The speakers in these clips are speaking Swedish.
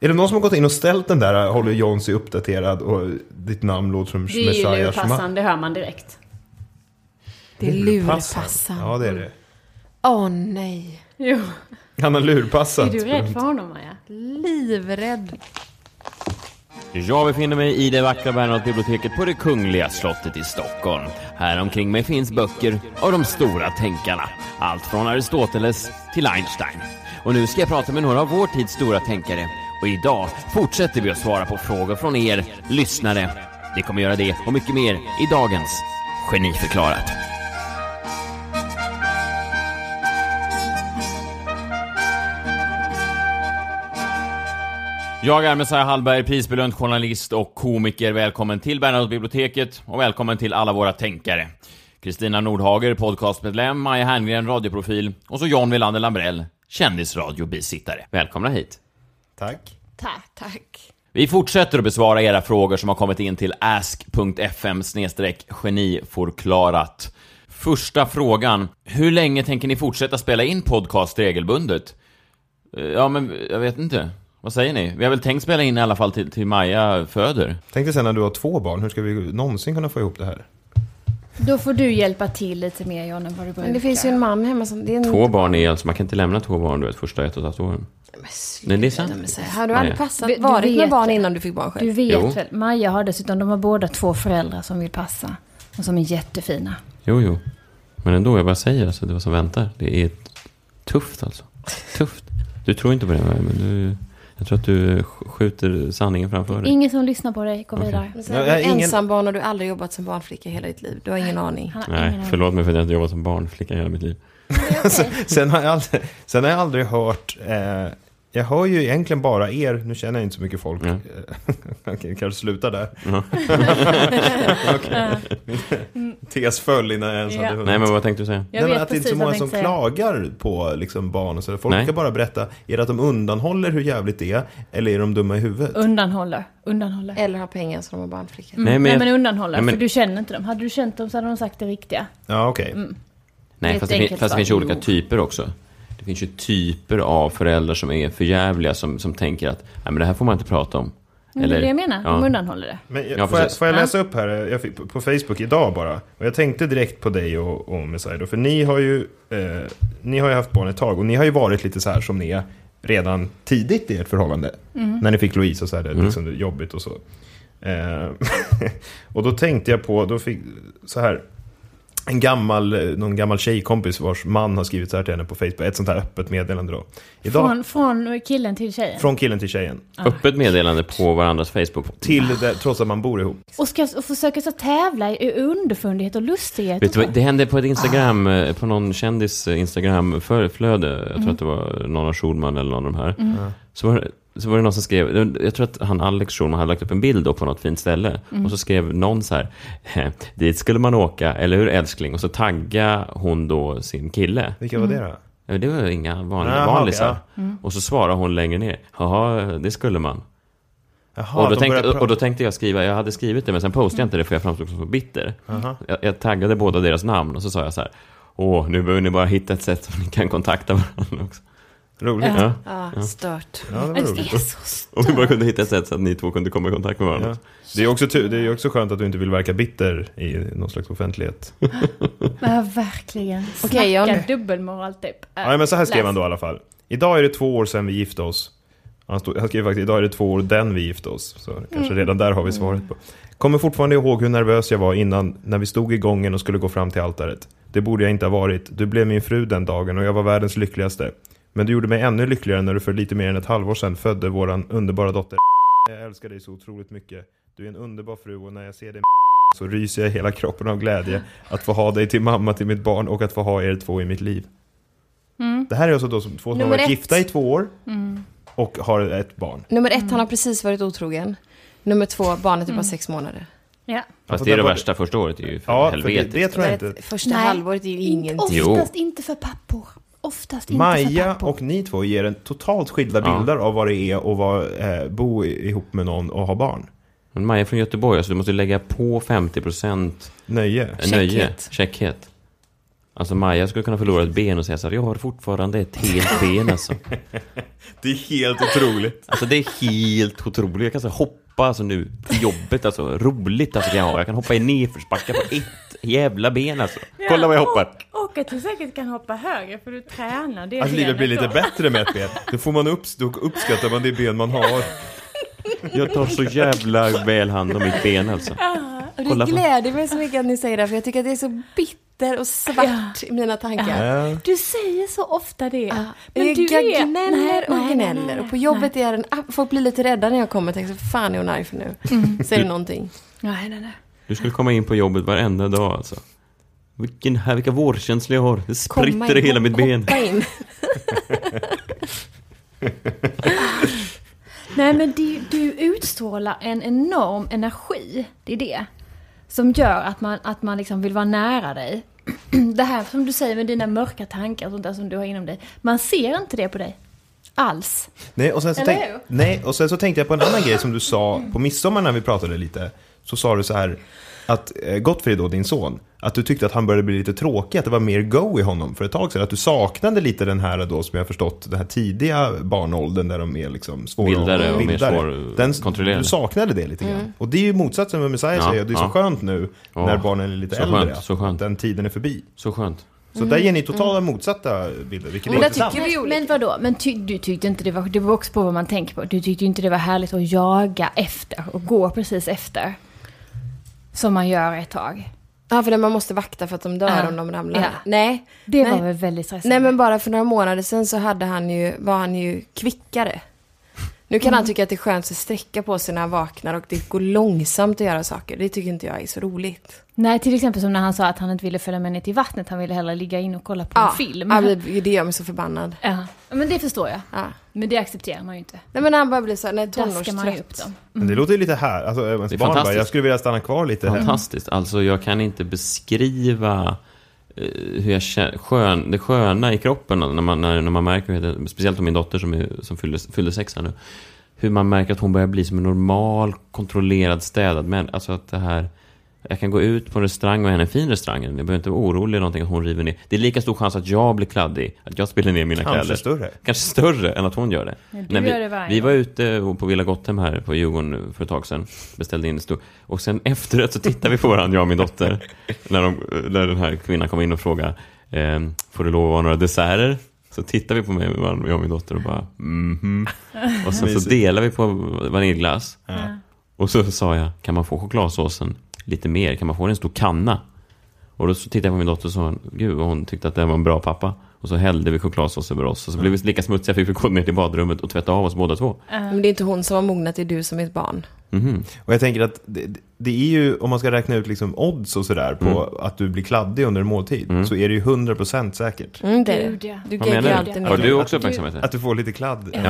Är det någon som har gått in och ställt den där håller John sig uppdaterad och ditt namn låter som Det är ju Messiah lurpassan, det hör man direkt. Det är lurpassan. Ja, det är det. Åh nej. Jo. Han har lurpassat. Är du rädd för honom, Maja? Livrädd. Jag befinner mig i det vackra Bernadottebiblioteket på det Kungliga slottet i Stockholm. Här omkring mig finns böcker av de stora tänkarna. Allt från Aristoteles till Einstein. Och nu ska jag prata med några av vår tids stora tänkare. Och idag fortsätter vi att svara på frågor från er lyssnare. Vi kommer göra det och mycket mer i dagens Geniförklarat. Jag är Messiah Hallberg, prisbelönt journalist och komiker. Välkommen till Bernadottebiblioteket och välkommen till alla våra tänkare. Kristina Nordhager, podcastmedlem, Maja Herngren, radioprofil och så John Wilander Lambrell, kändisradiobisittare. Välkomna hit. Tack. Tack, tack. Vi fortsätter att besvara era frågor som har kommit in till ask.fm geniförklarat. Första frågan. Hur länge tänker ni fortsätta spela in podcast regelbundet? Eh, Ja, men jag vet inte. Vad säger ni? Vi har väl tänkt spela in i alla fall till, till Maja föder. Tänk dig sen när du har två barn, hur ska vi någonsin kunna få ihop det här? Då får du hjälpa till lite mer, John, än vad du brukar. Men det finns ju en man hemma som... Det är en... Två barn är alltså, man kan inte lämna två barn du vet, första ett och ett halvt åren. Men Nej, det är sant. sluta. Har du aldrig passat, Du- du varit med vet barn innan du fick barn själv? Du vet Jo. väl? Maja har dessutom, de har båda två föräldrar som vill passa. Och som är jättefina. Jo, jo. Men ändå, jag bara säger alltså, det var som väntar. Det är tufft alltså. Tufft. Du tror inte på det, men du... Jag tror att du sk- skjuter sanningen framför dig. Ingen som lyssnar på dig, gå vidare. Men är jag du är ingen- ensam barn och du har aldrig jobbat som barnflicka hela ditt liv. Du har ingen aning. Har Nej, ingen aning. förlåt mig för att jag inte jobbat som barnflicka hela mitt liv. Sen har jag aldrig, sen har jag aldrig hört... Eh, jag hör ju egentligen bara er, nu känner jag inte så mycket folk. Mm. Okej, kanske sluta där. Okej. Tes föll innan jag ens Ja. hade hunnit. Nej, men vad tänkte du säga? Jag Nej, men att det inte är precis så många som säga. klagar på liksom, barn och så. Folk Nej. ska bara berätta, är det att de undanhåller hur jävligt det är? Eller är de dumma i huvudet? Undanhåller. Undanhåller. Eller har pengar så de har barnflicka. Mm. Nej, Nej, men men, jag- undanhåller. Nej, men- För du känner inte dem. Hade du känt dem så hade de sagt det riktiga. Ja, okej. Mm. Nej, fast det, fast det finns olika typer också. Det finns ju typer av föräldrar som är förjävliga som, som tänker att Nej, men det här får man inte prata om. Men det är det jag menar. ja. De undanhåller det. Men jag, Ja, får, jag, får jag Ja. läsa upp här, jag fick på, på Facebook idag bara. Och jag tänkte direkt på dig och, och Messiah för ni har ju eh, Ni har ju haft barn ett tag och ni har ju varit lite så här som ni är redan tidigt i ert förhållande. Mm. När ni fick Louise och så här, det, Mm. liksom, är jobbigt och så. Eh, och då tänkte jag på, då fick, så här. En gammal, eh, någon gammal tjejkompis vars man har skrivit så här till henne på Facebook, ett sånt här öppet meddelande då. Idag, Från, från killen till tjejen. från killen till tjejen. Öppet meddelande på varandras Facebook. Till det, trots att man bor ihop. Och ska och försöka så tävla i underfundighet och lustighet. Vet du och vad, det hände på ett Instagram, eh, på någon kändis eh, Instagram-förflöde. Jag tror att det var någon av Schulman eller någon av de här. Så, var, det- så var det någon som skrev, jag tror att han Alex Schulman hade lagt upp en bild då på något fint ställe. Och så skrev någon så här, dit skulle man åka, eller hur älskling? Och så tagga hon då sin kille. Vilka var det då? Det var inga vanliga Jaha, vanlisar. ja. Och så svarar hon längre ner. Jaha, det skulle man. Jaha, och, då tänkte, och då tänkte jag skriva, jag hade skrivit det men sen postade jag inte det för jag framstod som så bitter. Aha. Jag, jag taggade båda deras namn och så sa jag så här. Åh, nu behöver ni bara hitta ett sätt så ni kan kontakta varandra också. Roligt. Ja. Ja, stört. Ja, det var Det är så stört. Om vi bara kunde hitta ett sätt så att ni två kunde komma i kontakt med varandra. Ja. Det är också, det är också skönt att du inte vill verka bitter i någon slags offentlighet. Ja, verkligen. Okej, John. Snacka dubbelmoral typ. Ja, men så här skrev han då i alla fall. Idag är det två år sedan vi gifte oss. Han, stod, han skrev faktiskt, idag är det två år den vi gifte oss. Så kanske redan där har vi svaret på. Kommer fortfarande ihåg hur nervös jag var innan, när vi stod i gången och skulle gå fram till altaret. Det borde jag inte ha varit. Du blev min fru den dagen och jag var världens lyckligaste. Men du gjorde mig ännu lyckligare när du för lite mer än ett halvår sedan födde våran underbara dotter. Jag älskar dig så otroligt mycket. Du är en underbar fru och när jag ser dig så ryser jag hela kroppen av glädje att få ha dig till mamma till mitt barn och att få ha er två i mitt liv. Det här är alltså då som två som har varit ett. gifta i två år och har ett barn. Nummer ett, han har precis varit otrogen. Nummer två, barnet är bara sex månader. Ja. Fast får det är det värsta första året, det är ju för Ja, för det, helvetet. det tror jag inte. Första Nej. halvåret är ju ingenting. Oftast inte för pappor. Oftast inte Maja och ni två ger en totalt skilda Ja. bilder av vad det är att vara, eh, bo i- ihop med någon och ha barn. Men Maja är från Göteborg, alltså du måste lägga på 50% Nöje. nöje, Käckhet. Alltså Maja skulle kunna förlora ett ben och säga så här, jag har fortfarande ett helt ben alltså. Det är helt otroligt. Alltså det är helt otroligt. Jag kan så här hoppa alltså nu till jobbet, alltså roligt alltså kan jag ha. Jag kan hoppa i nedförsbacke på ett jävla ben alltså. Kolla vad jag hoppar. Och, och att du säkert kan hoppa högre för du tränar det Alltså livet blir lite då. bättre med ett ben. Då, får man upp, då uppskattar man det ben man har. Jag tar så jävla väl hand om mitt ben alltså. Och det Kolla på- gläder mig så mycket att ni säger det, för jag tycker att det är så bitter och svart i mina tankar. Ja. Du säger så ofta det. Ja. Men jag du jag är- gnäller Nej, och nej, nej, gnäller. nej, och på nej. jobbet är den... ah, Folk blir lite rädda när jag kommer och tänker så fan är hon arg för nu? Säger du någonting? Nej, nej, nej. Du skulle komma in på jobbet varenda dag alltså. Vilken här, vilka vårkänslor jag har. Det Komma spritter i in, hela mitt ben. Hoppa in. Nej, men du, du utstrålar en enorm energi. Det är det. Som gör att man, att man liksom vill vara nära dig. Det här som du säger med dina mörka tankar och sånt där som du har inom dig. Man ser inte det på dig. Alls. Nej och, sen så tänk, nej, och sen så tänkte jag på en annan grej som du sa på midsommar när vi pratade lite. Så sa du så här, att eh, Gottfrid då, din son, att du tyckte att han började bli lite tråkig, att det var mer go i honom för ett tag sedan. Att du saknade lite den här då, som jag har förstått, den här tidiga barnåldern där de är liksom svåra Vildare och mer vildare. svår- den, kontrollerade. Du saknade det lite grann. Och det är ju motsatsen med Messiah Ja, säger, det är så ja. skönt nu Ja, när barnen är lite så äldre, skönt, så skönt. den tiden är förbi. Så skönt. Så där ger ni totala motsatta bilder, vilket är Men där intressant. tycker vi Men, men vadå? Men ty, du tyckte inte det var... Det beror också på vad man tänker på. Du tyckte inte det var härligt att jaga efter och gå precis efter. Som man gör ett tag. Ja, för man måste vakta för att de dör Ja. om de ramlar. Ja. Nej. Det Nej. var väl väldigt stressande? Nej, men bara för några månader sedan så hade han ju, var han ju kvickare. Nu kan han tycka att det är skönt att sträcka på sig när han vaknar och det går långsamt att göra saker. Det tycker inte jag är så roligt. Nej, till exempel som när han sa att han inte ville följa med ner till vattnet. Han ville hellre ligga in och kolla på en film. Ja, det gör mig så förbannad. Ja, men det förstår jag. Ja. Men det accepterar man ju inte. Nej, men när han börjar bli så här, nej, Daskar man ju upp tonårstrött. dem. Men det låter ju lite här, alltså Det är barn bara, fantastiskt. jag skulle vilja stanna kvar lite här. Fantastiskt. Alltså jag kan inte beskriva Eh, hur jag känner, skön, det sköna i kroppen när man, när, när man märker, speciellt om min dotter som, är, som fyllde, fyllde sex här nu, hur man märker att hon börjar bli som en normal, kontrollerad, städad människa. Alltså att det här, jag kan gå ut på en restaurang och är en fin restaurang. Jag behöver inte vara orolig eller någonting att hon river ner. Det är lika stor chans att jag blir kladdig, att jag spiller ner mina Kanske kläder. större. Kanske större än att hon gör det. Men du När vi, gör det varje vi var ute på Villa Gotham här på Djurgården för ett tag sedan. Beställde in en stor. Och sen efteråt så tittade vi på varandra, jag och min dotter. När, de, när den här kvinnan kom in och frågade, ehm, får det lov att vara några desserter? Så tittade vi på mig, jag och min dotter och bara, mhm. Och sen så delade vi på vaniljglass. Och så sa jag, kan man få chokladsåsen lite mer? Kan man få en stor kanna? Och då så tittade jag på min dotter och sa, gud hon tyckte att det var en bra pappa. Och så hällde vi chokladsås över oss. Och så blev vi lika smutsiga, fick vi gå ner till badrummet och tvätta av oss båda två. Men det är inte hon som har mognat, det är du som är ett barn. Mhm. Och jag tänker att det, det är ju, om man ska räkna ut liksom odds och sådär på att du blir kladdig under en måltid, så är det ju 100% säkert. Mm, det det. ja. Du menar alltid du? ner. Har du det. också uppmärksamhet? Att du får lite kladd. Ja. Du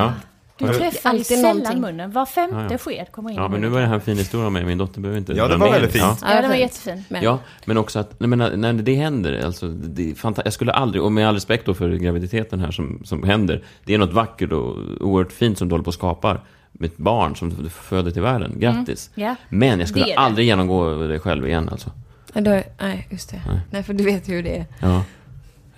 Ja, träffar ju alltid sällan någonting. munnen. Var femte Ja, ja. sked kommer in Ja, men nu var det här en fin historia om mig. Min dotter behöver inte Ja, det var väldigt fint. Ja, den var jättefin. Men, Ja, men också att, nej, men när- det händer, alltså, det jag skulle aldrig, och med all respekt då för graviditeten här som, som händer, det är något vackert och oerhört fint som du håller på och skapar med ett barn som du föder till världen. Grattis! Ja. Men jag skulle Det det. aldrig genomgå det själv igen alltså. Ja, då, nej, just det. Nej. för du vet hur det är. Ja,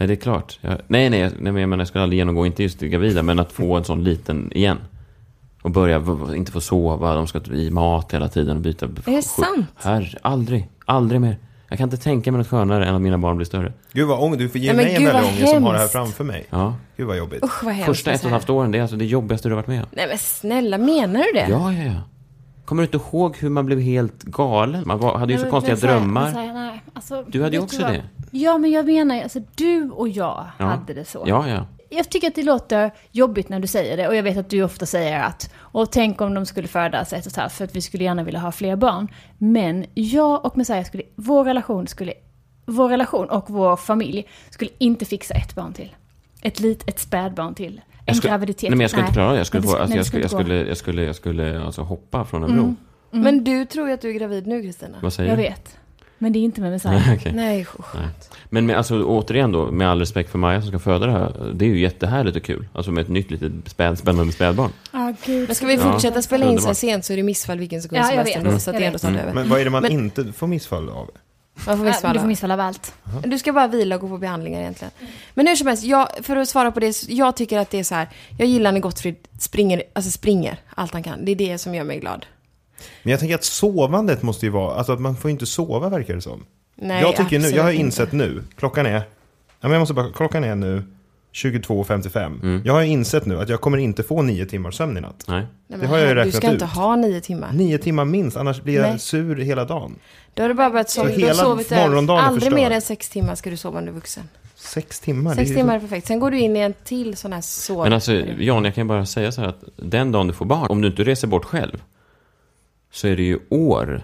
ja det är klart. Jag, nej, nej, nej, men jag menar, jag skulle aldrig genomgå, inte just det gravida, men att få en sån liten igen. Och börja inte få sova, de ska i mat hela tiden och byta. Är det sant? Herre, aldrig, aldrig mer. Jag kan inte tänka mig något skönare än att mina barn blir större. Gud vad ångest, du får ge Nej, men mig en väldig ångest som har det här framför mig. Ja. Gud vad jobbigt. Usch vad hemskt. Första ett och ett halvt åren, det är alltså det jobbigaste du har varit med om. Nej men snälla, menar du det? Ja, ja, ja. Kommer du inte ihåg hur man blev helt galen? Man var, hade ju så Nej, men- konstiga så här- drömmar. så här, nej, alltså, Du hade ju också det. Ja, men jag menar ju, alltså du och jag Ja. hade det så. Ja, ja. Jag tycker att det låter jobbigt när du säger det och jag vet att du ofta säger att och tänk om de skulle födas ett och ett halvt för att vi skulle gärna vilja ha fler barn. Men jag och Messiah skulle, vår relation skulle, vår relation och vår familj skulle inte fixa ett barn till. Ett lit, ett spädbarn till. En Jag skulle, graviditet. Nej, men jag skulle inte klara det. Jag skulle, Nej, få, det alltså, nej, jag skulle, jag skulle, jag skulle, jag skulle alltså hoppa från en bro. Mm. Men du tror ju att du är gravid nu Kristina. Vad säger Jag du? vet. Men det är inte med Messiah. Nej, okej. Nej, Nej. Men med, alltså, återigen då, med all respekt för Maja som ska föda det här. Det är ju jättehärligt och kul. Alltså med ett nytt litet späd, spännande spädbarn. Ah, gud. Men ska vi Ja. fortsätta spela in så här sent så är det missfall vilken sekund Ja, som helst. Så att det ändå tar över. Men vad är det man Men- inte får missfall av? Man får Ja, missfall du får av. missfall av allt. Du ska bara vila och gå på behandlingar egentligen. Men hur som helst, jag, för att svara på det, jag tycker att det är så här. Jag gillar när Gottfrid springer, alltså springer allt han kan. Det är det som gör mig glad. Men jag tänker att sovandet måste ju vara, alltså att man får inte sova verkar det som. Nej, jag tycker nu, jag har insett nu, klockan är, ja men jag måste bara, klockan är nu 22.55. Mm. Jag har insett nu att jag kommer inte få nio timmars sömn i natt. Nej. Det har jag ju här, Du räknat ska inte ut. ha nio timmar. Nio timmar minst, annars blir jag Nej. sur hela dagen. Då har du bara börjat sova. Så Du har hela morgondagen Aldrig mer än sex timmar ska du sova när du är vuxen. Sex timmar? Sex timmar är perfekt. Sen går du in i en till sån här sov. Men alltså, Jan, jag kan bara säga så här att den dagen du får barn, om du inte reser bort själv, så är det ju år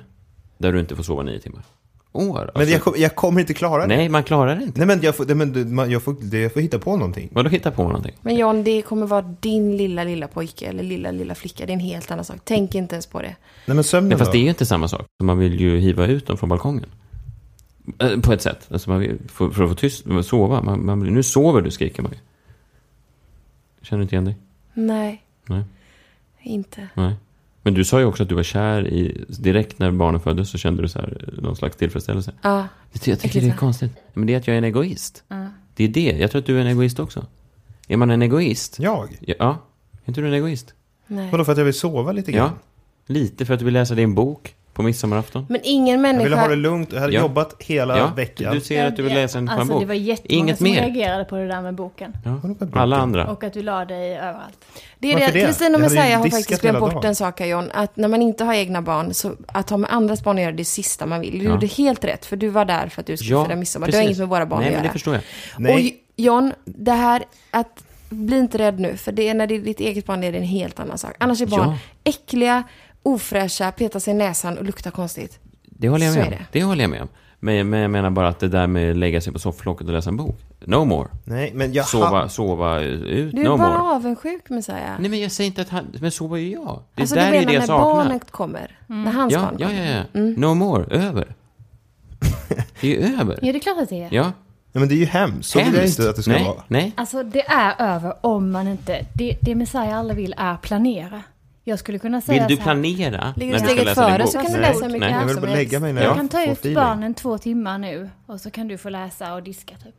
där du inte får sova nio timmar. År. Alltså, Men jag, kom- jag kommer inte klara det. Nej, man klarar det inte. Nej men jag får, men jag får, det- jag får hitta på någonting. Vadå hitta på någonting? Men John, det kommer vara din lilla, lilla pojke eller lilla, lilla flicka. Det är en helt annan sak. Tänk inte ens på det. Nej men sömnen Nej, fast då? det är ju inte samma sak. Man vill ju hiva ut dem från balkongen. Eh, På ett sätt. Alltså man vill, för, för att få tyst, sova. Man, man, nu sover du, skriker man ju. Känner du inte igen dig? Nej, Nej. inte. Nej. Men du sa ju också att du var kär i, direkt när barnen föddes så kände du så här, någon slags tillfredsställelse. Ja, Jag, jag tycker det är konstigt. Men det är att jag är en egoist. Det är det. Jag tror att du är en egoist också. Är man en egoist? Jag? Ja. ja. Är inte du en egoist? nej. Vadå för att jag vill sova lite grann? Ja. Lite för att du vill läsa din bok på midsommarafton. Men ingen Jag ville människa... ha det lugnt, jag hade Ja. jobbat hela Ja, veckan. du ser att du vill läsa en skön Alltså bok. det var jättemånga Inget som mer. reagerade på det där med boken. Ja. Alla andra. Och att du la dig överallt. Det är Varför det. Kristina Jag och Messiah har faktiskt glömt bort en sak John. Att när man inte har egna barn, så att ha med andras barn att göra det är det sista man vill. Du Ja. gjorde helt rätt, för du var där för att du skulle fira midsommar. Det har inget med våra barn Nej, att men göra. det förstår jag. Nej. Och John, det här att... Bli inte rädd nu, för det är när det är ditt eget barn är det en helt annan sak. Annars är barn Ja. äckliga, ofräscha, petar sig i näsan och luktar konstigt. Det håller jag Så med om. det. Det håller jag med om. Men, men jag menar bara att det där med att lägga sig på sofflocket och läsa en bok. No more. Nej, men jag Sova, sova ut. Du är no bara more. avundsjuk, Messiah. Nej, men jag säger inte att han... Men så var ju jag. Det alltså där du är det menar jag när saknar. barnet kommer? När hans Ja, barn ja, kommer? ja, ja. No more. Över. Det är ju över. Ja, det är klart att det är. Ja. Ja, men det är ju hemskt. Så vill jag inte att det ska nej, vara. Nej. Alltså det är över om man inte... Det, det Messiah aldrig vill är planera. Jag skulle kunna säga Vill du så här, planera Ligger när du ska läsa din före bok? så kan du läsa mycket Nej. Jag jag vill bara lägga mig när Jag jag kan ta ut barnen två timmar nu och så kan du få läsa och diska typ.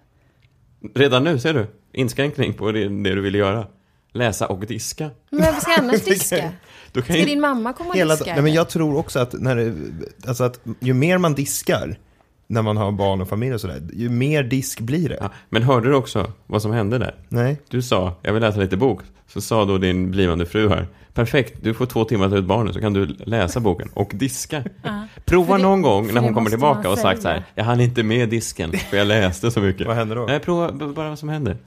Redan nu, ser du? Inskränkning på det, det du vill göra. Läsa och diska. Men vem ska annars diska? Du kan Ska din mamma komma och Hela, diska? nej, men jag tror också att, när det, alltså att ju mer man diskar när man har barn och familj och sådär, ju mer disk blir det. Ja, men hörde du också vad som hände där? Nej. Du sa, jag vill läsa lite bok. Så sa då din blivande fru här, perfekt, du får två timmar att ta ut barnen så kan du läsa boken och diska. Prova För det- någon gång för när hon kommer tillbaka och sagt så här, jag hann inte med disken för jag läste så mycket. Vad händer då? Nej, prova bara vad som händer.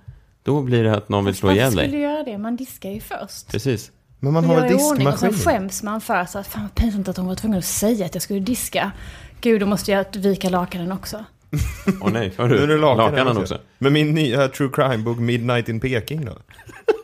Då blir det att någon vill slå Varför ihjäl skulle dig. du göra det? Man diskar ju först. Precis. Men man har väl ordning och sen diskmaskin? skäms man för så att fan vad pinsamt att hon var tvungen att säga att jag skulle diska. Gud, då måste jag vika lakanen också. Åh nej, har Nu är du det lakanen lakanen också? Men min nya true crime-bok Midnight in Peking då?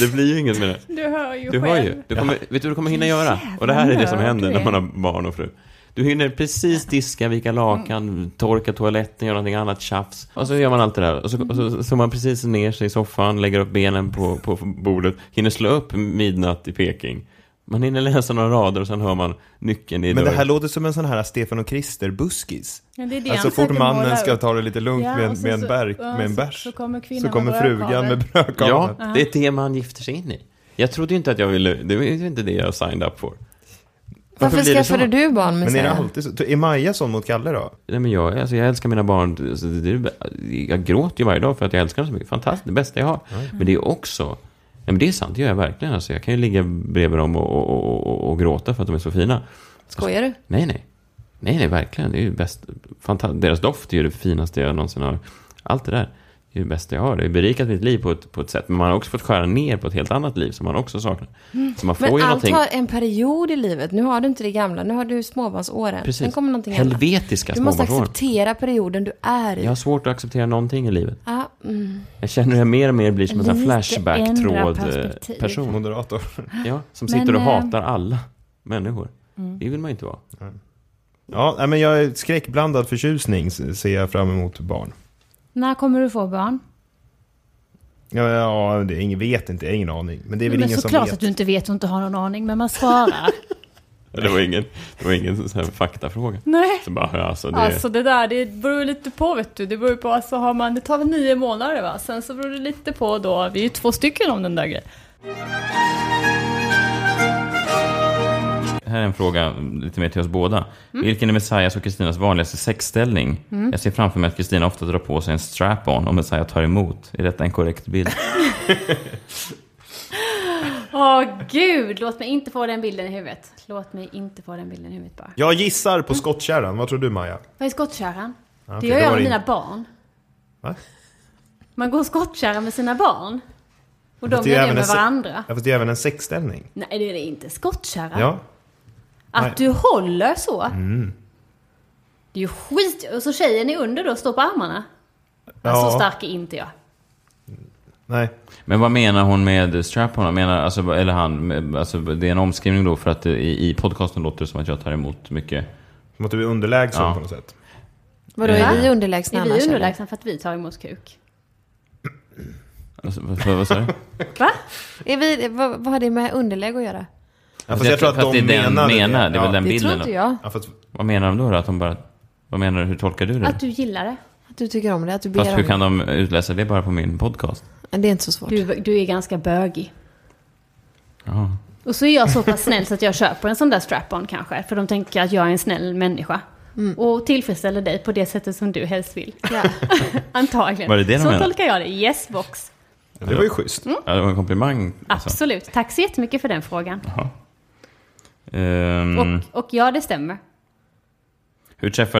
Det blir ju inget med det. Du hör ju Du själv. hör ju. Du kommer, vet du vad du kommer hinna göra? Och det här är det som händer när är. man har barn och fru. Du hinner precis diska, vika lakan, torka toaletten, göra någonting annat tjafs. Och så gör man allt det där. Och så, och så, så man precis ner sig i soffan, lägger upp benen på, på bordet, hinner slå upp midnatt i Peking. Man hinner läsa några rader och sen hör man nyckeln i Men det dörren. här låter som en sån här Stefan och Krister-buskis. Ja, det är det Alltså fort mannen ska ta det lite lugnt Ja, med, med, en så- bär, ja, med en så- bärs. så kommer kvinnan så kommer med frugan med brödkavel. Ja, det är det man gifter sig in i. Jag trodde inte att jag ville, det var ju inte det jag signed up for. Varför det skaffade så? du barn med Men är det alltid så? Är Maja sån mot Kalle då? Nej, men jag, alltså, jag älskar mina barn. Alltså, det är, jag gråter ju varje dag för att jag älskar dem så mycket. Fantastiskt, det bästa jag har. Men det är också... Men det är sant, det gör jag verkligen. Alltså, jag kan ju ligga bredvid dem och, och, och, och, gråta för att de är så fina. Skojar du? Nej, nej. Nej, nej, verkligen. Det är ju bäst. Fanta- Deras doft är ju det finaste jag någonsin har. Allt det där är det bästa jag har. Det har berikat mitt liv på ett, på ett sätt. Men man har också fått skära ner på ett helt annat liv som man också saknar. Så man får Men ju allt någonting... har en period i livet. Nu har du inte det gamla, nu har du småbarnsåren. Precis. Sen kommer någonting annat. Helvetiska Du måste acceptera perioden du är i. Jag har svårt att acceptera någonting i livet. Ja, mm. Jag känner hur jag mer och mer blir som en sån. Flashback-tråd-person. Moderator. Ja, som Men, sitter och eh, hatar alla människor. Det vill man ju inte vara. Ja, nej, men jag är skräckblandad förtjusning ser jag fram emot barn. När kommer du få barn? Ja, ja det är ingen, vet inte, jag har ingen aning. Men det är väl men ingen som såklart vet. att du inte vet och inte har någon aning, men man svarar. Det var ingen, det var ingen sån här faktafråga. Nej. Så bara, alltså, det, Alltså det där, det beror lite på vet du. Det beror på, alltså har man, det tar väl nio månader va? Sen så beror det lite på då, vi är ju två stycken om den där grejen. Här är en fråga lite mer till oss båda. Mm. Vilken är Messiahs och Kristinas vanligaste sexställning? Jag ser framför mig att Kristina ofta drar på sig en strap-on och Messiah tar emot. Är detta en korrekt bild? Åh gud, låt mig inte få den bilden i huvudet. Låt mig inte få den bilden i huvudet bara. Jag gissar på skottkärran, vad tror du Maja? Vad är skottkärran? okej, det gör jag med mina in- barn. Va? Man går skottkärra med sina barn. Och de gör det med varandra. Ja, fast det är även en sexställning. Nej, det är det inte. Skottkärra? Ja. Att Nej. du håller så? Mm. Det är ju skit... Och så tjejen är under då står på armarna? Ja. Ja. Så stark är inte jag. Nej. Men vad menar hon med strap-on? Menar, alltså, eller han, med- alltså, det är en omskrivning då för att det, i, i podcasten låter det som att jag tar emot mycket. Som att du är underlägsen Ja. på något sätt. Vadå, Eh. är vi underlägsna Är annars? vi eller? underlägsna för att vi tar emot kuk? Alltså, vad, sa du? Va? Är vi, vad, vad har det med underläge att göra? Ja, fast jag tror att Fast de det är den menade menar, det är väl den Det bilden. tror inte jag. Ja, fast, Vad menar de då? då? Att de bara... Vad menar du? Hur tolkar du det? Att du gillar det? Att du tycker om det, att du ber Fast hur om kan det. de utläsa det bara på min podcast? Det är inte så svårt. Du, du är ganska bögig. Ja. Och så är jag så pass snäll så att jag köper en sån där strap-on kanske. För de tänker att jag är en snäll människa. Och tillfredsställer dig på det sättet som du helst vill. Ja. Antagligen. Var det det de så menade? tolkar jag det. Yes box. det var ju schysst. Ja, det var en komplimang. Alltså. Absolut. Tack så jättemycket för den frågan. Ehm, Och, och ja, det stämmer. hur träffar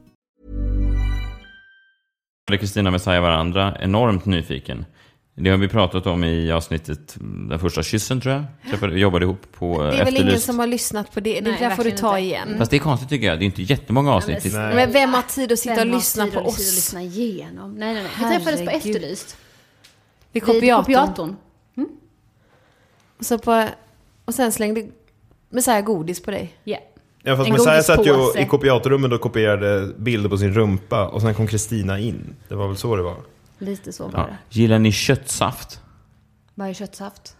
Kristina Messiah varandra, enormt nyfiken. Det har vi pratat om i avsnittet Den första kyssen tror jag. Träffade, jobbade ihop på Det är väl ingen Efterlyst. som har lyssnat på det. Det Nej, där får du ta inte. igen. Fast det är konstigt tycker jag. Det är inte jättemånga avsnitt. men Nej. Men vem har tid att sitta Vem och lyssna tid på att lyssna- oss? lyssna igenom? Nej, nej, nej. Vi träffades på. Efterlyst. Vid Vid kopiatorn. kopiatorn. Och, så på, och sen slängde Messiah godis på dig. Ja. Ja, fast En Messiah satt ju i kopiatorrummet och kopierade bilder på sin rumpa och sen kom Kristina in. Det var väl så det var? Lite så var Ja. det. Gillar ni köttsaft? Vad är köttsaft?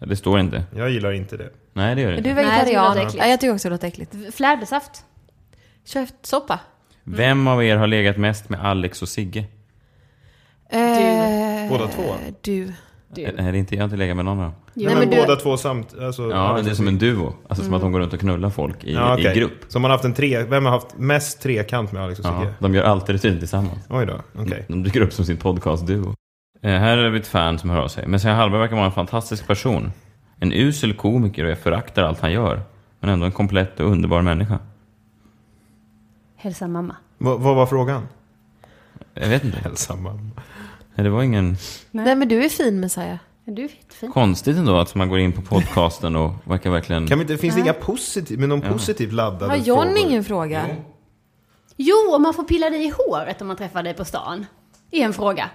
Det står inte. Jag gillar inte det. Nej, det gör det Är du inte. Nej, tycker det vegetarian? äckligt. ja, jag tycker också det låter äckligt. Flädersaft? Köttsoppa? Vem av er har legat mest med Alex och Sigge? Eh, Båda två? Du. Nej, det är inte, jag har inte legat med någon av dem. Nej, men men du- båda två samt... Alltså, Ja, det är som en duo. Alltså som att de går runt och knullar folk i, Ja, okej. i grupp. Så man har haft en tre... Vem har haft mest trekant med Alex och Sigge? Ja, de gör alltid rutin tillsammans. Oj då, okej. De dyker upp som sin podcast-duo. Eh, här är vi ett fan som hör av sig. Messiah Hallberg verkar vara en fantastisk person. En usel komiker och jag föraktar allt han gör. Men ändå en komplett och underbar människa. Hälsa mamma. Vad, vad var frågan? Jag vet inte. Hälsa mamma. Nej, Det var ingen Nej. men du är fin Messiah. Du är fin. konstigt ändå att man går in på podcasten och verkar verkligen... Kan vi inte, finns det inga positivt, men någon Ja. positivt laddade Har John frågor? ingen fråga? Jo, om man får pilla dig i håret om man träffar dig på stan. Är en fråga.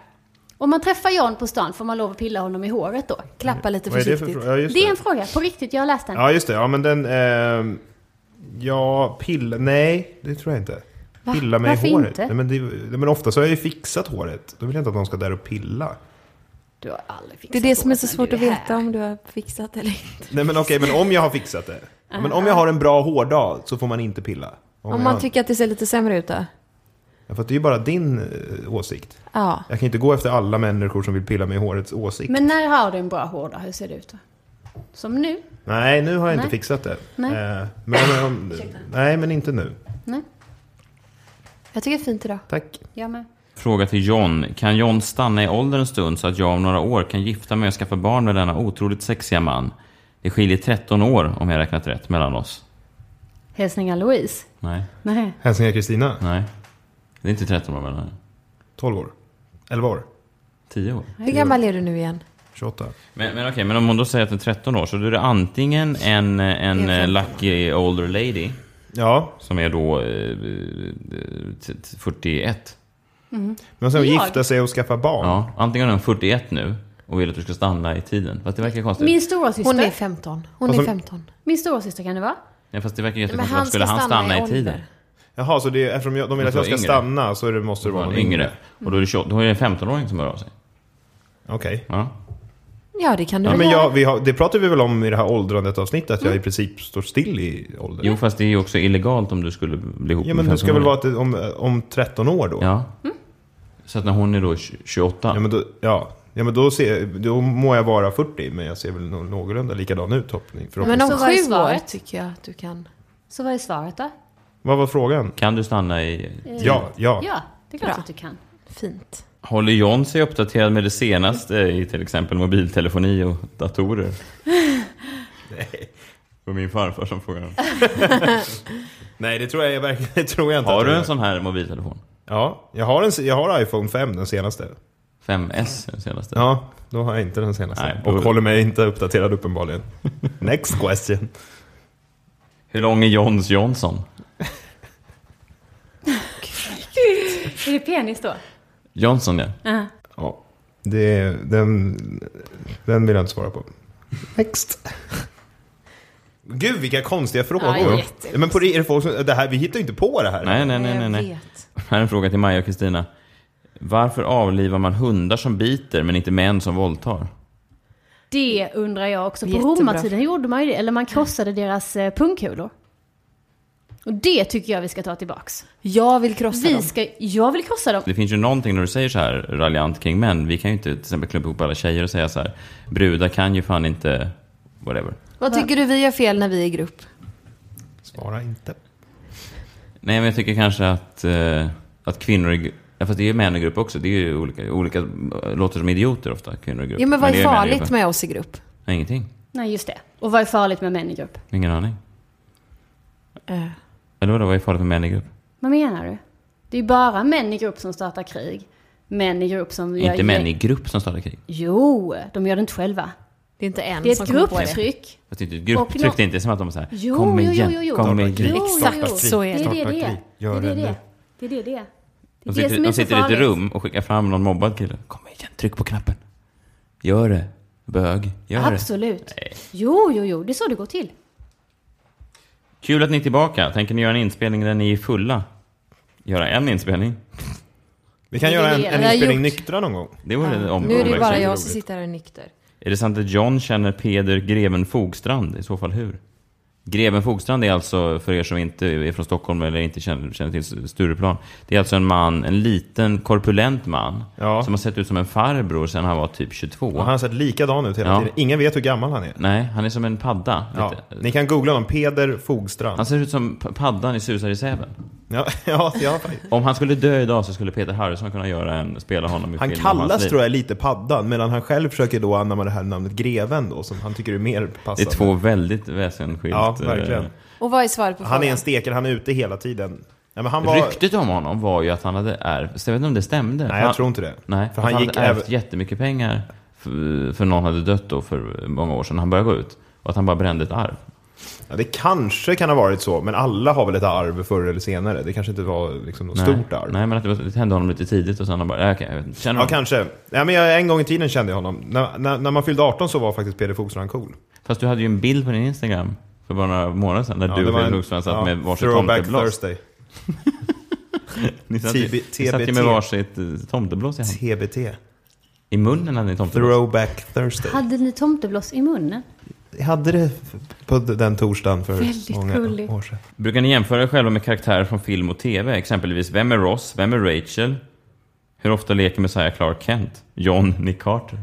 Om man träffar John på stan, får man lov att pilla honom i håret då? Klappa lite Vad är det för försiktigt. fråga? Ja, Det är en fråga, på riktigt. Jag har läst den. Ja, just det. Ja, men den... ehm, ja, pilla... Nej, det tror jag inte. Va? Pilla mig Varför i håret. inte? Nej, men, det, men ofta så har jag ju fixat håret. Då vill jag inte att någon ska där och pilla. Du har aldrig fixat Det är det som är så svårt att veta om du har fixat eller inte. Nej men okej, men om jag har fixat det. Ja, men om jag har en bra hårdag så får man inte pilla. Om, Om jag, man tycker att det ser lite sämre ut då? ja, för att det är ju bara din eh, åsikt. Ja. Jag kan inte gå efter alla människor som vill pilla mig i hårets åsikt. Men när har du en bra hårdag? Hur ser det ut då? Som nu? Nej, nu har jag inte Nej. fixat det. Nej. Eh, men om, om, nej, men inte nu. Nej, Jag tycker det är fint idag. Tack. jag med. Fråga till John. Kan John stanna i ålder en stund så att jag om några år kan gifta mig och skaffa barn med denna otroligt sexiga man? Det skiljer 13 år, om jag räknat rätt, mellan oss. Hälsningar Louise? Nej. Nej. Hälsningar Kristina? Nej. Det är inte 13 år mellan 12 år? 11 år? 10 år? Hur gammal är du nu igen? 28. Men, men okej, men om hon då säger att det är 13 år, så då är det antingen en, en, lucky older lady. Ja. Som är då eh, 41. Mm. Men sen gifta sig och skaffa barn. Ja, antingen är hon 41 nu och vill att du ska stanna i tiden. Fast det verkar konstigt. Min storasyster. Hon är 15. Hon alltså, är 15. Min storasyster kan det vara. Nej, fast det verkar jättekonstigt. Varför skulle han stanna i, i tiden? Jaha, så det är, eftersom jag, de vill att jag ska yngre. stanna så det, måste det vara någon yngre. yngre. Och då är det, 20, då är det en 15-åring som hör av sig. Okej. Okay. Ja. Ja, det kan du ja, men jag, vi har, Det pratar vi väl om i det här åldrandet avsnittet att mm. jag i mm. princip står still i åldern. Jo, fast det är ju också illegalt om du skulle bli ihop ja, med men det ska väl vara att, om, om 13 år då? Ja. Mm. Så att när hon är då 28. Ja, men då, ja. Ja, men då, ser, då må jag vara 40, men jag ser väl nå- någorlunda likadan ut, hoppning. Men om sju år svaret? tycker jag att du kan. Så vad är svaret då? Vad var frågan? Kan du stanna i... Ja, ja. Ja, det är klart Bra. att du kan. Fint. Håller John sig uppdaterad med det senaste i till exempel mobiltelefoni och datorer? Nej. Det var min farfar som frågade. Nej, det tror jag, verkligen- det tror jag inte. Har du en sån här mobiltelefon? Ja, jag har, en, jag har iPhone 5, den senaste. 5S den senaste? Ja, då har jag inte den senaste. Nej, då- Och håller mig inte uppdaterad uppenbarligen. Next question. Hur lång är Johns Johnson? Är det penis då? Johnson ja. Ja. Ja, det, den, den vill jag inte svara på. Next. Gud, vilka konstiga frågor. Ja, jätte- men på det, är det folk som, det här, vi hittar ju inte på det här. Nej, nej, nej, nej. Nej. Här är en fråga till Maja och Kristina. Varför avlivar man hundar som biter men inte män som våldtar? Det undrar jag också. På Jättebra. romartiden gjorde man ju det. Eller man krossade deras eh, pungkulor. Och det tycker jag vi ska ta tillbaks. Jag vill krossa Vi dem. ska, jag vill krossa dem. Det finns ju någonting när du säger så här raljant kring män. Vi kan ju inte till exempel klumpa ihop alla tjejer och säga så här. Brudar kan ju fan inte... Whatever. Vad tycker du vi gör fel när vi är i grupp? Svara inte. Nej, men jag tycker kanske att, eh, att kvinnor i Ja, fast det är ju män i grupp också. Det är ju olika, olika eh, låter som idioter ofta, kvinnor i grupp. Ja, men vad är män i farligt med oss i grupp? Nej, ingenting. Nej, just det. Och vad är farligt med män i grupp? Ingen aning. Eh. Eller vadå, vad är farligt med män i grupp? Vad menar du? Det är ju bara män i grupp som startar krig. Män i grupp som gör... Inte män i grupp som startar krig. Jo, de gör det inte själva. Det är inte en Det är som ett kommer på det. grupptryck. Fast det är inte ett grupptryck, nå- det är inte som att de är så här, Jo, kom jo, igen, jo, jo. kom igen. Jo, jo, Exakt jo. så är Det det. är det det är. Gör Det är det det det är. Det är det. Det De är det sitter, är de sitter i ett rum och skickar fram någon mobbad kille. Kom igen, tryck på knappen. Gör det. Bög, gör det. Absolut. Jo, jo, jo. Det är så det går till. Kul att ni är tillbaka. Tänker ni göra en inspelning där ni är fulla? Göra en inspelning? Vi kan Det göra är en, det. en Det inspelning gjort. nyktra någon gång. Det vore om Nu är det bara jag som sitter här är nykter. Är det sant att John känner Peder Greven Fogstrand? I så fall hur? Greven Fogstrand är alltså, för er som inte är från Stockholm eller inte känner, känner till Stureplan, det är alltså en man, en liten korpulent man, Ja. som har sett ut som en farbror sedan han var typ 22. Och han har sett likadan ut hela Ja. tiden. Ingen vet hur gammal han är. Nej, han är som en padda. Ja. Ni kan googla honom, Peder Fogstrand. Han ser ut som paddan i Susar i Säven. Ja, ja, ja. Om han skulle dö idag så skulle Peter Harrison kunna göra en, spela honom i Han film om hans kallas liv. tror jag lite paddan, medan han själv försöker då anamma det här namnet Greven då, som han tycker är mer Det passande. är två väldigt väsensskilt... Ja, eh, verkligen. Och vad är svaret på Han är frågan? en stekare, han är ute hela tiden. Ja, men han var... Ryktet om honom var ju att han hade ärvt, jag vet inte om det stämde. Nej, han, jag tror inte det. Nej, För för han han, gick hade ärvt även- jättemycket pengar för, för någon hade dött då för många år sedan. Han började gå ut. Och att han bara brände ett arv. Ja, det kanske kan ha varit så, men alla har väl ett arv förr eller senare. Det kanske inte var liksom något Nej. stort arv. Nej, men att det, var, det hände honom lite tidigt och sen han bara, äh, okej, jag vet inte. Känner Ja, honom. kanske. Ja, men jag, en gång i tiden kände jag honom. När, när, när man fyllde 18 så var faktiskt Peder Fogstrand cool. Fast du hade ju en bild på din Instagram för bara några månader sedan. Där Ja, du det och var Felix en- satt ja, med varsitt Throwback tomteblås. Thursday. Ni satt, ju- TB ni satt ju med TBT. varsitt eh, tomteblås i handen. TBT. I munnen hade ni tomteblås. Throwback Thursday. Hade ni tomteblås i munnen? Hade det på den torsdagen för Väldigt många gulligt. år sedan. Brukar ni jämföra er själva med karaktärer från film och tv? Exempelvis, vem är Ross? Vem är Rachel? Hur ofta leker Messiah Clark Kent? John Nick Carter?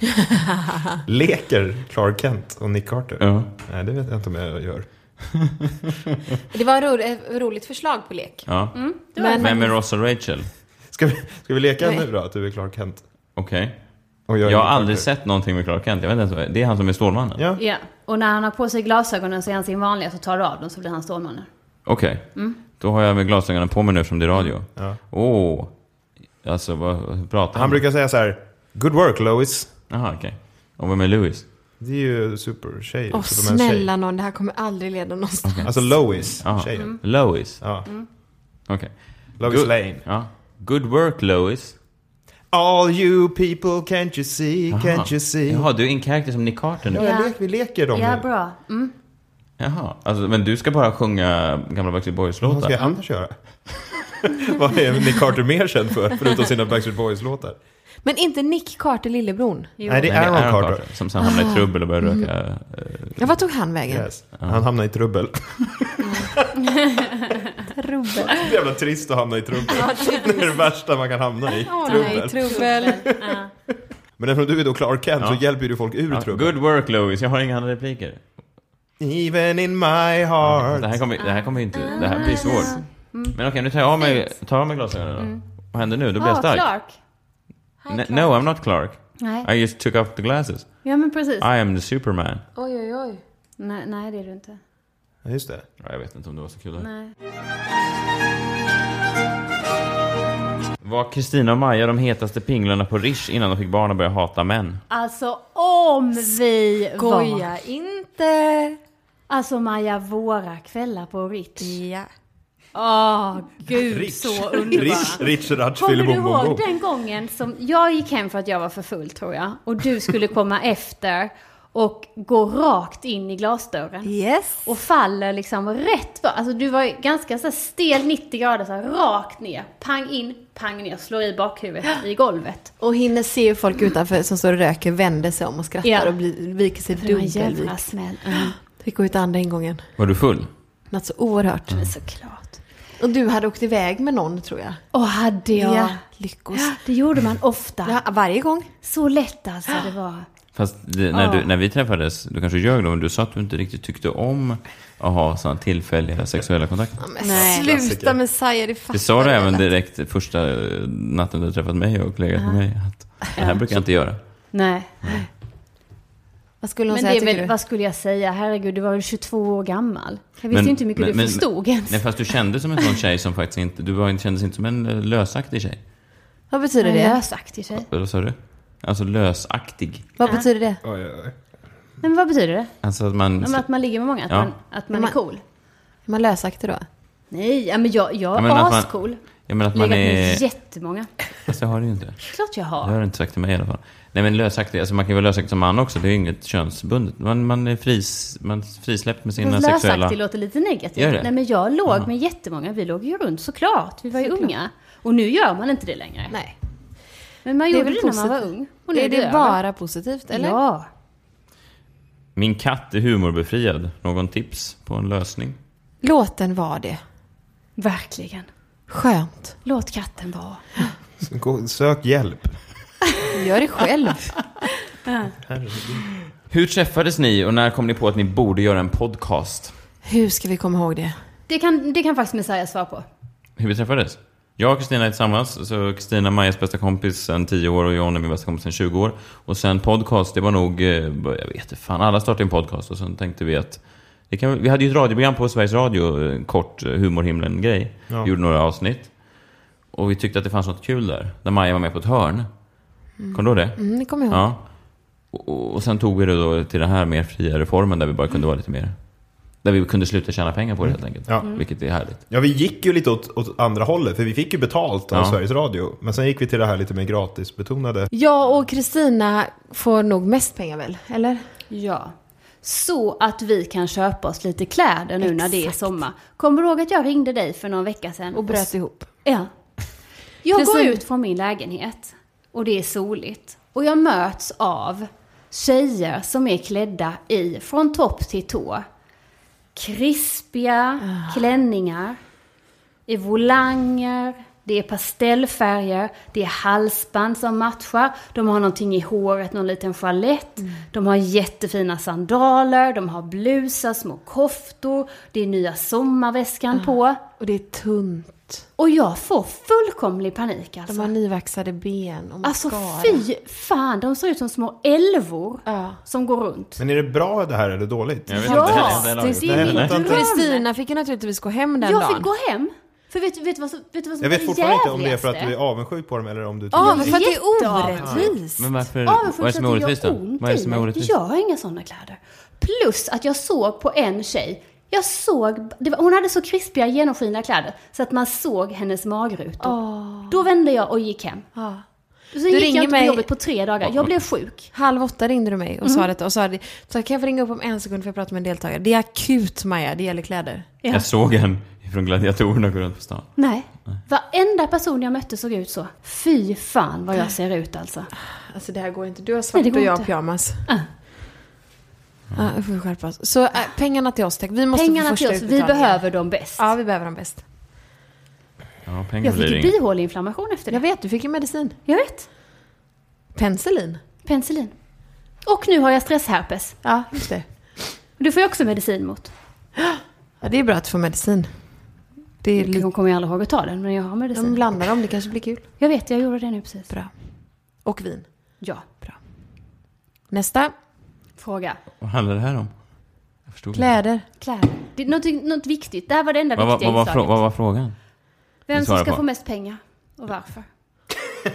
Leker Clark Kent och Nick Carter? Ja. Nej, det vet jag inte om jag gör. Det var ett ro- ett roligt förslag på lek. ja. Men Vem är Ross och Rachel? Ska vi, ska vi leka Nej. nu då, att du är Clark Kent? Okej. Och Jag är har aldrig sett någonting med Clark Kent. Jag vet inte ens det är. Han som är Stålmannen? Ja. Ja. Och när han har på sig glasögonen så är han sin vanliga, så tar du av dem så blir han Stålmannen. Okej. Då har jag med glasögonen på mig nu eftersom det är radio. Ja. Åh. Alltså, vad pratar Han brukar säga så här, Good work Lois. Jaha, okej. Och vem är Louis? Det är ju supertjej. Åh Supermans snälla någon, det här kommer aldrig leda någonstans. Tjej. Alltså Lois, Jaha. tjejen. Lois? Ja. Okej. Lois Good- Lane. Ja. Good work, Lois. All you people can't you see, Jaha. can't you see. Jaha, du är en karaktär som Nick Carter nu? Ja, Ja. vi lek- vi leker dem Ja, nu. bra. Mm. Jaha. Alltså, men du ska bara sjunga gamla Backstreet Vad ska jag Boys-låtar? annars göra? Vad är Nick Carter mer känd för, förutom sina Backstreet Boys-låtar? Men inte Nick Carter, lillebror. Jo. Nej, det är Aaron Carter. Som sen hamnade i trubbel och började Mm. röka. eh, Ja, vad tog han vägen? Yes. Han hamnade i trubbel. Trubbel. Det är jävla trist att hamna i trubbel. Det är det värsta man kan hamna i. Åh nej, trubbel. Men eftersom du är då Clark Kent så Ja. hjälper du folk ur Ja, trubbel. good work, Lois. Jag har inga andra repliker. Even in my heart. Det här kommer, det här kommer ju inte... Det här blir svårt. Men okej, nu tar jag av mig, tar jag av mig glasögonen då. Vad händer nu? Då blir jag Ja, stark. Clark. Ne- No, I'm not Clark. Nej. I just took off the glasses. Ja, men precis. I am the Superman. Oj, oj, oj. Nej, nej, det är du inte. Ja, just det. Ja, jag vet inte om det var så kul. Nej. Var Kristina och Maja de hetaste pinglarna på Rish innan de fick barn och började hata män? Alltså, om vi var... Goja inte. Alltså Maja, våra kvällar på Ritz. Ja. Åh, gud Rich. så underbara. Rich, rich Ratch Kommer du ihåg den gången som jag gick hem för att jag var för full tror jag. Och du skulle komma efter och gå rakt in i glasdörren. Yes. Och faller liksom rätt för. Alltså du var ganska så stel 90 grader så här, rakt ner. Pang in, pang ner. Slår i bakhuvudet i golvet. Och hinner se hur folk utanför som står och röker vänder sig om och skrattar Ja. och blir, viker sig För det var en jävla dubbelvikt. smäll. Mm. Fick gå ut andra ingången. Var du full? Något så oerhört. Men såklart. Och du hade åkt iväg med någon tror jag. Och hade jag. Ja, lyckos. Det gjorde man ofta. Ja, varje gång. Så lätt alltså det var. Fast det, när, Ja. du, när vi träffades, du kanske ljög då, men du sa att du inte riktigt tyckte om att ha sådana tillfälliga sexuella kontakter. Men Nej. sluta Messiah, det fattar Det sa du även direkt första natten du träffat mig och legat med mig. Att det här brukar jag inte göra. Nej. Vad skulle hon Men säga det är väl, vad skulle jag säga? Herregud, du var ju 22 år gammal. Jag visste Men- inte hur mycket men- du men- förstod ens. Nej, fast du kändes som en sån tjej som faktiskt inte... Du var, kändes inte som en eh, lösaktig tjej. Vad betyder En det? lösaktig tjej. Vad sa du? Alltså lösaktig. Vad betyder det? Oj, oj, oj. Men vad betyder det? Alltså att man... Om att man ligger med många? Att Ja. man, att man är Man- cool? Är man lösaktig då? Nej, ja, men jag, jag Ja, är men man- ascool. Jag menar att man Legat med är... jättemånga. Fast det har du ju inte. Klart jag Det har. har du inte sagt till mig i alla fall. Nej men lösaktig, alltså man kan ju vara lösaktig som man också. Det är ju inget könsbundet. Man, man är fris, man är frisläppt med sina Fast sexuella... lösaktig låter lite negativt. Gör det? Nej, men jag låg Aha. med jättemånga. Vi låg ju runt såklart. Vi var ju Såklart. unga. Och nu gör man inte det längre. Nej. Men man Det gjorde det när man var positivt. ung. Och nu är det över. bara positivt, eller? Ja. Min katt är humorbefriad. Någon tips på en lösning? Låt den vara det. Verkligen. Skönt. Låt katten vara. Sök hjälp. Gör det själv. Hur träffades ni och när kom ni på att ni borde göra en podcast? Hur ska vi komma ihåg det? Det kan, det kan faktiskt Messiah svara på. Hur vi träffades? Jag och Kristina är tillsammans, så Kristina är Majas bästa kompis sen 10 år och John är min bästa kompis sen 20 år. Och sen podcast, det var nog, eh, jag vet inte fan, alla startade en podcast och sen tänkte vi att det kan, vi hade ju ett radioprogram på Sveriges Radio, en kort eh, humorhimlen-grej. Ja. Vi gjorde några avsnitt. Och vi tyckte att det fanns något kul där, där Maja var med på ett hörn. Kommer du ihåg det? Mm, det kommer jag ihåg. Ja. Och, och sen tog vi det då till den här mer fria reformen där vi bara kunde vara lite mer... Där vi kunde sluta tjäna pengar på det helt enkelt. Ja. Vilket är härligt. Ja, vi gick ju lite åt, åt andra hållet, för vi fick ju betalt av Ja. Sveriges Radio. Men sen gick vi till det här lite mer gratisbetonade. Jag och Kristina får nog mest pengar väl? Eller? Ja. Så att vi kan köpa oss lite kläder nu när det är Exakt. sommar. Kommer du ihåg att jag ringde dig för någon vecka sedan? Och bröt ihop. Ja. Jag går ut från min lägenhet och det är soligt. Och jag möts av tjejer som är klädda i, från topp till tå, krispiga klänningar, i volanger, det är pastellfärger, det är halsband som matchar, de har någonting i håret, någon liten chalett, de har jättefina sandaler, de har blusar, små koftor, det är nya sommarväskan på. Och det är tunt. Och jag får fullkomlig panik alltså. De har nyvaxade ben och Alltså mascara. fy fan, de ser ut som små älvor Ja. som går runt. Men är det bra det här eller dåligt? Jag vet Ja, inte, det är- det är inte. ut. Kristina fick ju naturligtvis gå hem den Jag dagen. fick gå hem. För vet, vet, du vad, vet du vad som Jag vet är fortfarande inte om det är för att du är avundsjuk på dem eller om du tycker Ja, att men det för att det är orättvist. Men varför? Avundsjuk vad är det så som är orättvist då? Vad är det som är orättvist? Jag har inga sådana kläder. Plus att jag såg på en tjej. Jag såg, det var, hon hade så krispiga genomskinliga kläder så att man såg hennes magrutor. Då vände jag och gick hem. Ja. Och sen gick ringer jag inte mig- på jobbet på tre dagar. Jag blev sjuk. Halv åtta ringde du mig och Mm. sa detta och sa det. Så kan jag få ringa upp om en sekund för jag pratar med en deltagare. Det är akut Maja, det gäller kläder. Ja. Jag såg en från gladiatorerna gå runt på stan. Nej. Varenda person jag mötte såg ut så. Fy fan vad jag ser ut alltså. Alltså det här går inte. Du har Nej, svart går och jag har pyjamas. Ah. Ja, vi får skärpa oss. Så äh, pengarna till oss tack. Vi måste Pengarna få till oss, vi behöver dem bäst. Ja, vi behöver dem bäst. Ja, pengar jag fick ju bihåleinflammation efter det. Jag vet, du fick ju medicin. Jag vet. Penicillin. Penicillin. Och nu har jag stressherpes. Ja, just det. Du får ju också medicin mot. Ja, det är bra att få medicin. Det är. Jag kommer ju aldrig ihåg att ta den, men jag har medicin. De blandar dem, det kanske blir kul. Jag vet, jag gjorde det nu precis. Bra. Och vin. Ja. Nästa. Fråga. Vad handlar det här om? Jag förstod inte. Kläder. Kläder. Det är något, något viktigt. Det här var det enda Vad, var- viktiga vad, var, inslaget. vad var frågan? Vem som ska på? få mest pengar och varför.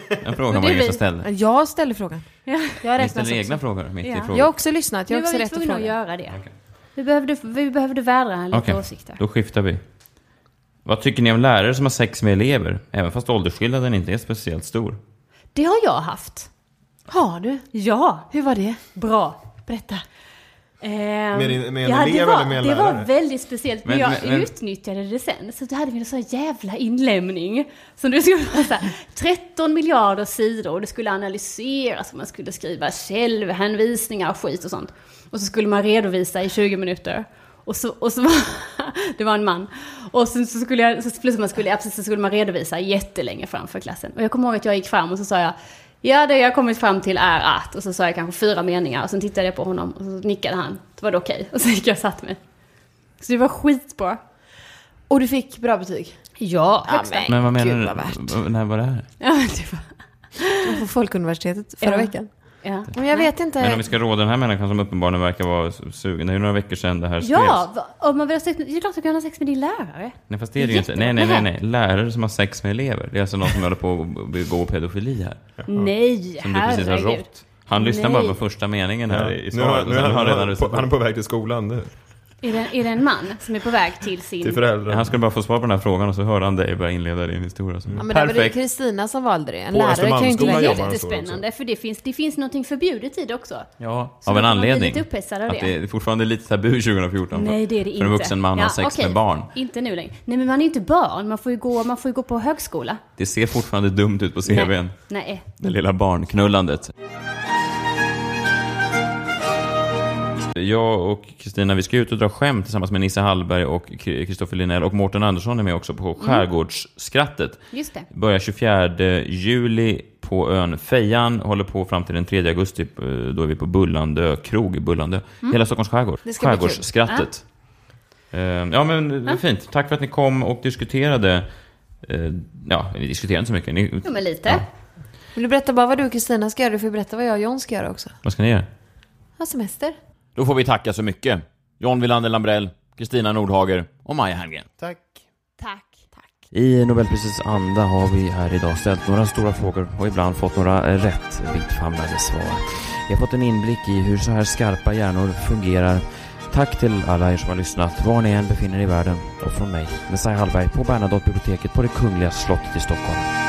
En fråga Men det är Margareta vi. ställde. Jag ställer frågan. Ja. Jag Ni ställer egna frågor mitt i Ja. frågan. Jag har också lyssnat. Jag Nu har också var vi rätt att tvungna att fråga. göra det. Okej. Vi behövde, vi behövde vädra lite Okej, åsikter. då skiftar vi. Vad tycker ni om lärare som har sex med elever? Även fast åldersskillnaden inte är speciellt stor. Det har jag haft. Har du? Ja, Hur var det? bra. Berätta. Ehm, Med en- med en ja, elev det var, eller med en Det lärare? var väldigt speciellt, men, Men- jag men- utnyttjade det sen. Så då hade vi en sån jävla inlämning. Som det skulle vara så här, 13 miljarder sidor och det skulle analyseras och man skulle skriva källhänvisningar och skit och sånt. Och så skulle man redovisa i 20 minuter. Och så, och så var, det var en man. Och sen så skulle jag, så plus man skulle, absolut, så skulle man redovisa jättelänge framför klassen. Och jag kommer ihåg att jag gick fram och så sa jag, ja det jag kommit fram till är att, och så sa jag kanske fyra meningar. Och sen tittade jag på honom och så nickade han. Då var det okej. Och så gick jag och satt mig. Så det var skitbra. Och du fick bra betyg? Ja, högsta. men- Men vad menar Gud, du? vad värt. När var det här? Ja, men det var på Folkuniversitetet förra Ja. veckan. Ja. Men jag vet inte. Men om vi ska råda den här människan som uppenbarligen verkar vara sugen. Det är ju några veckor sedan det här skrevs. Ja, om man vill ha sex med, det är klart du kan ha sex med din lärare. Nej, fast det är det ju inte. Nej, nej, nej, nej. Lärare som har sex med elever. Det är alltså någon som håller på att begå pedofili här. Nej, Som du precis har rått. Han lyssnar Nej. bara på första meningen här i nu svaret. har, och nu sen är han, redan han, rusat på, han är på väg till skolan nu. Är det, är det en man som är på väg till sin... Till föräldrarna. Han skulle bara få svar på den här frågan och så hörde han dig börja inleda din historia. Så. Ja, men det var det Perfekt. Kristina som valde det. En På lärare kan ju inte det. så Jättespännande, för det finns, det finns någonting förbjudet i det också. Ja, Så av en anledning. lite upphetsad av Att det. det är fortfarande lite tabu 2014 Nej, det är det för inte. en vuxen man att ha sex okej. med barn. Inte nu längre. Nej, men man är inte barn. Man får ju gå, man får ju gå på högskola. Det ser fortfarande dumt ut på CVn. Nej. Det lilla barnknullandet. Jag och Kristina, vi ska ut och dra skämt tillsammans med Nisse Hallberg och Kristoffer Linell och Mårten Andersson är med också på Skärgårdsskrattet. Just det. Börjar 24 juli på ön Fejan, håller på fram till den 3 augusti. eh, Då är vi på Bullandö krog i Bullandö. Hela Stockholms skärgård. Skärgårdsskrattet. Eh, Ja men är fint. Tack för att ni kom och diskuterade. Eh, Ja, ni diskuterade inte så mycket. Ni, Jo, men lite. Ja. Vill du berätta bara vad du och Kristina ska göra? Du får berätta vad jag och John ska göra också. Vad ska ni göra? Ha semester. Då får vi tacka så mycket. John Wilander Lambrell, Kristina Nordhager och Maja Herngren. Tack. Tack. Tack. I Nobelprisets anda har vi här idag ställt några stora frågor och ibland fått några rätt vittfamlade svar. Vi har fått en inblick i hur så här skarpa hjärnor fungerar. Tack till alla er som har lyssnat, var ni än befinner er i världen. Och från mig, Messiah Hallberg, på Bernadotte-biblioteket på det Kungliga slottet i Stockholm.